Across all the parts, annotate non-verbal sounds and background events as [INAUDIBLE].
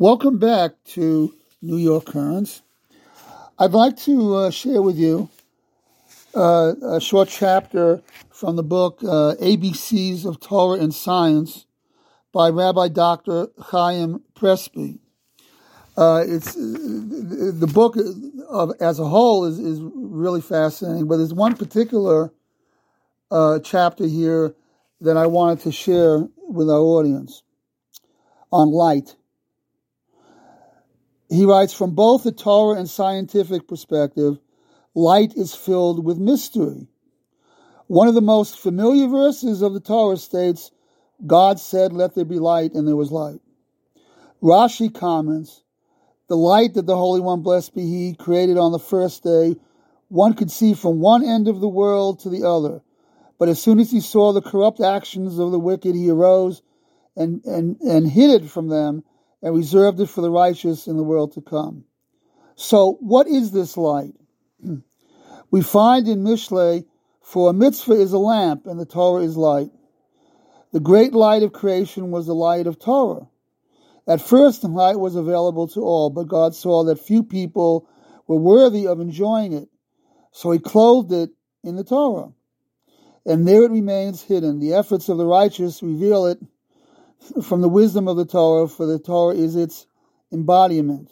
Welcome back to New York Currents. I'd like to uh, share with you uh, a short chapter from the book uh, ABCs of Torah and Science by Rabbi Dr. Chaim Presby. Uh, it's the book of, as a whole is, is really fascinating, but there's one particular uh, chapter here that I wanted to share with our audience on light. He writes from both the Torah and scientific perspective, light is filled with mystery. One of the most familiar verses of the Torah states, God said, Let there be light, and there was light. Rashi comments, The light that the Holy One, blessed be He, created on the first day, one could see from one end of the world to the other. But as soon as he saw the corrupt actions of the wicked, he arose and, and, and hid it from them and reserved it for the righteous in the world to come. So, what is this light? [CLEARS THROAT] we find in Mishle, for a mitzvah is a lamp and the Torah is light. The great light of creation was the light of Torah. At first, the light was available to all, but God saw that few people were worthy of enjoying it. So he clothed it in the Torah. And there it remains hidden. The efforts of the righteous reveal it from the wisdom of the Torah, for the Torah is its embodiment.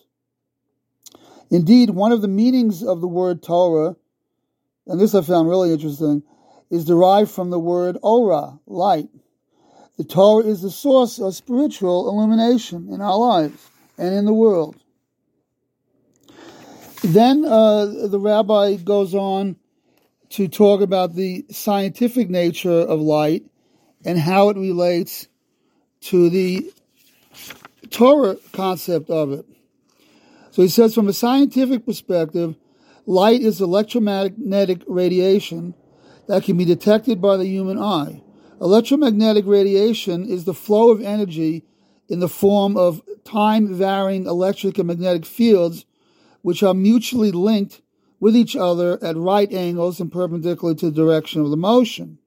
Indeed, one of the meanings of the word Torah, and this I found really interesting, is derived from the word ora, light. The Torah is the source of spiritual illumination in our lives and in the world. Then uh, the rabbi goes on to talk about the scientific nature of light and how it relates to the Torah concept of it. So he says, from a scientific perspective, light is electromagnetic radiation that can be detected by the human eye. Electromagnetic radiation is the flow of energy in the form of time varying electric and magnetic fields, which are mutually linked with each other at right angles and perpendicular to the direction of the motion.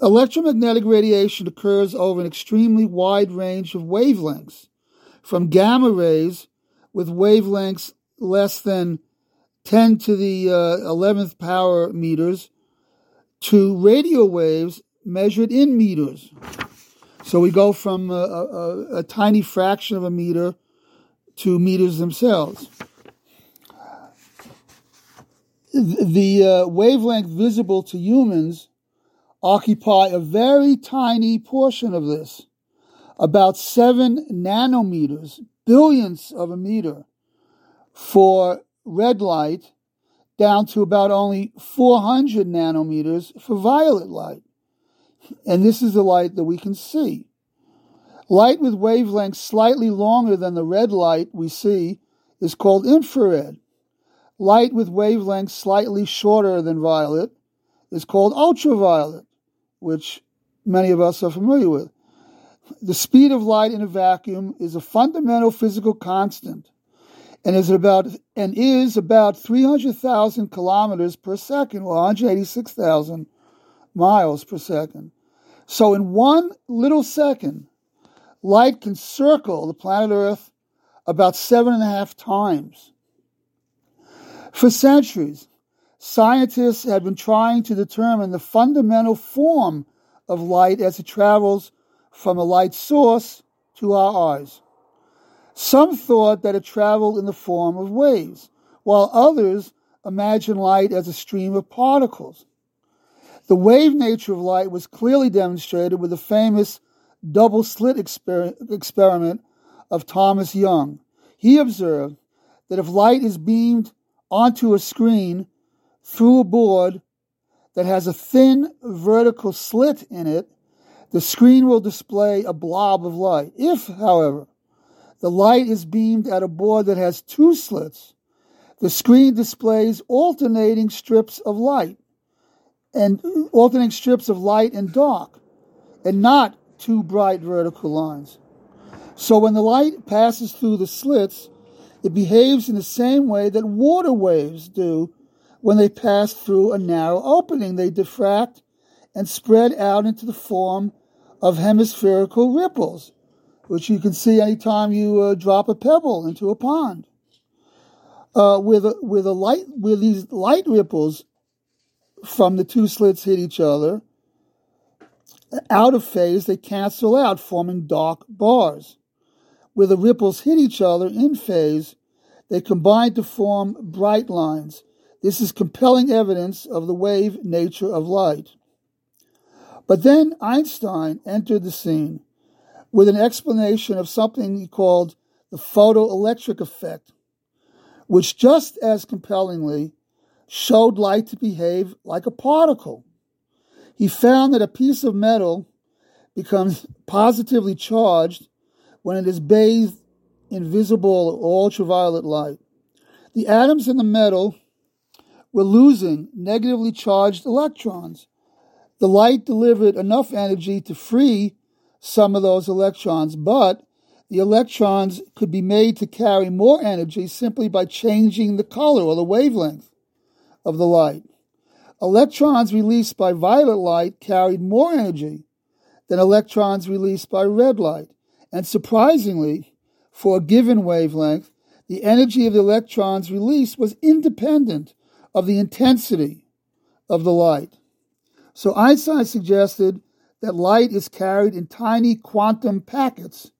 Electromagnetic radiation occurs over an extremely wide range of wavelengths, from gamma rays with wavelengths less than 10 to the uh, 11th power meters to radio waves measured in meters. So we go from a, a, a tiny fraction of a meter to meters themselves. The uh, wavelength visible to humans occupy a very tiny portion of this, about seven nanometers, billionths of a meter, for red light, down to about only 400 nanometers for violet light. And this is the light that we can see. Light with wavelengths slightly longer than the red light we see is called infrared. Light with wavelengths slightly shorter than violet is called ultraviolet which many of us are familiar with. The speed of light in a vacuum is a fundamental physical constant and is about and is about 300,000 kilometers per second or 186,000 miles per second. So in one little second, light can circle the planet Earth about seven and a half times. For centuries, scientists have been trying to determine the fundamental form of light as it travels from a light source to our eyes. Some thought that it traveled in the form of waves, while others imagined light as a stream of particles. The wave nature of light was clearly demonstrated with the famous double slit exper- experiment of Thomas Young. He observed that if light is beamed onto a screen through a board that has a thin vertical slit in it, the screen will display a blob of light. If, however, the light is beamed at a board that has two slits, the screen displays alternating strips of light and alternating strips of light and dark and not two bright vertical lines. So when the light passes through the slits, it behaves in the same way that water waves do when they pass through a narrow opening. They diffract and spread out into the form of hemispherical ripples, which you can see anytime you uh, drop a pebble into a pond. Uh, with a, with a light, with these light ripples from the two slits hit each other, out of phase, they cancel out, forming dark bars. Where the ripples hit each other in phase, they combine to form bright lines. This is compelling evidence of the wave nature of light. But then Einstein entered the scene with an explanation of something he called the photoelectric effect, which just as compellingly showed light to behave like a particle. He found that a piece of metal becomes positively charged when it is bathed in visible or ultraviolet light. The atoms in the metal were losing negatively charged electrons. The light delivered enough energy to free some of those electrons, but the electrons could be made to carry more energy simply by changing the color or the wavelength of the light. Electrons released by violet light carried more energy than electrons released by red light. And surprisingly, for a given wavelength, the energy of the electrons released was independent of the intensity of the light. So Einstein suggested that light is carried in tiny quantum packets,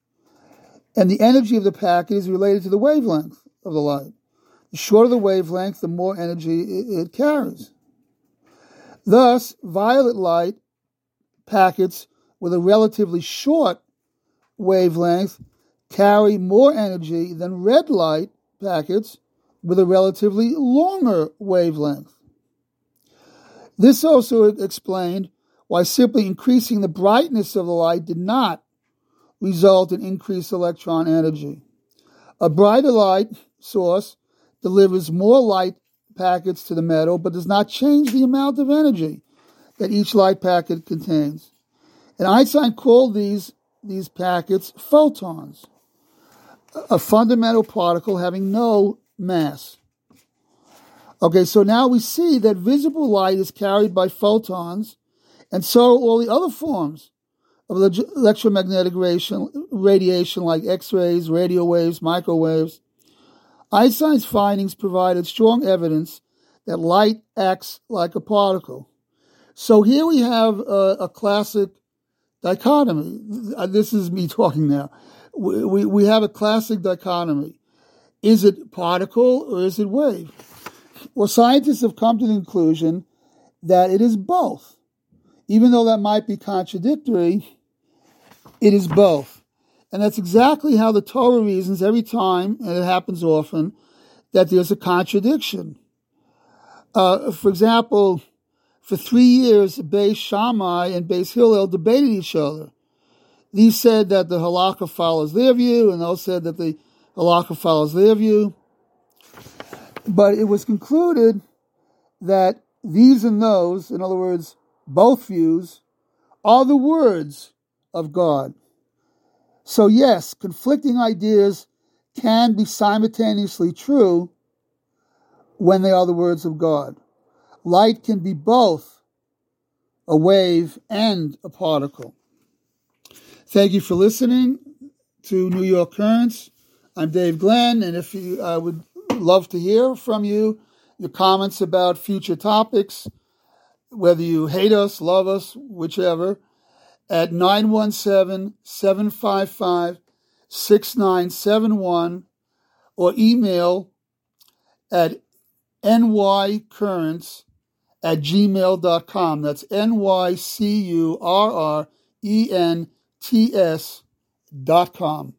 and the energy of the packet is related to the wavelength of the light. The shorter the wavelength, the more energy it carries. Thus, violet light packets with a relatively short wavelength carry more energy than red light packets with a relatively longer wavelength. This also explained why simply increasing the brightness of the light did not result in increased electron energy. A brighter light source delivers more light packets to the metal, but does not change the amount of energy that each light packet contains. And Einstein called these, these packets photons, a fundamental particle having no mass. Okay, so now we see that visible light is carried by photons, and so all the other forms of electromagnetic radiation, like X rays, radio waves, microwaves, Einstein's findings provided strong evidence that light acts like a particle. So here we have a, a classic dichotomy. This is me talking now. We, we, we have a classic dichotomy. Is it particle or is it wave? Well, scientists have come to the conclusion that it is both. Even though that might be contradictory, it is both. And that's exactly how the Torah reasons every time, and it happens often, that there's a contradiction. Uh, for example, for three years, Beis Shammai and Beis Hillel debated each other. These said that the halakha follows their view, and those said that the halakha follows their view. But it was concluded that these and those, in other words, both views, are the words of God. So, yes, conflicting ideas can be simultaneously true when they are the words of God. Light can be both a wave and a particle. Thank you for listening to New York Currents. I'm Dave Glenn, and if you, I would love to hear from you your comments about future topics, whether you hate us, love us, whichever at 917 755 6971 or email at nycurrents at gmail.com. That's N Y C U R R E N T S dot com.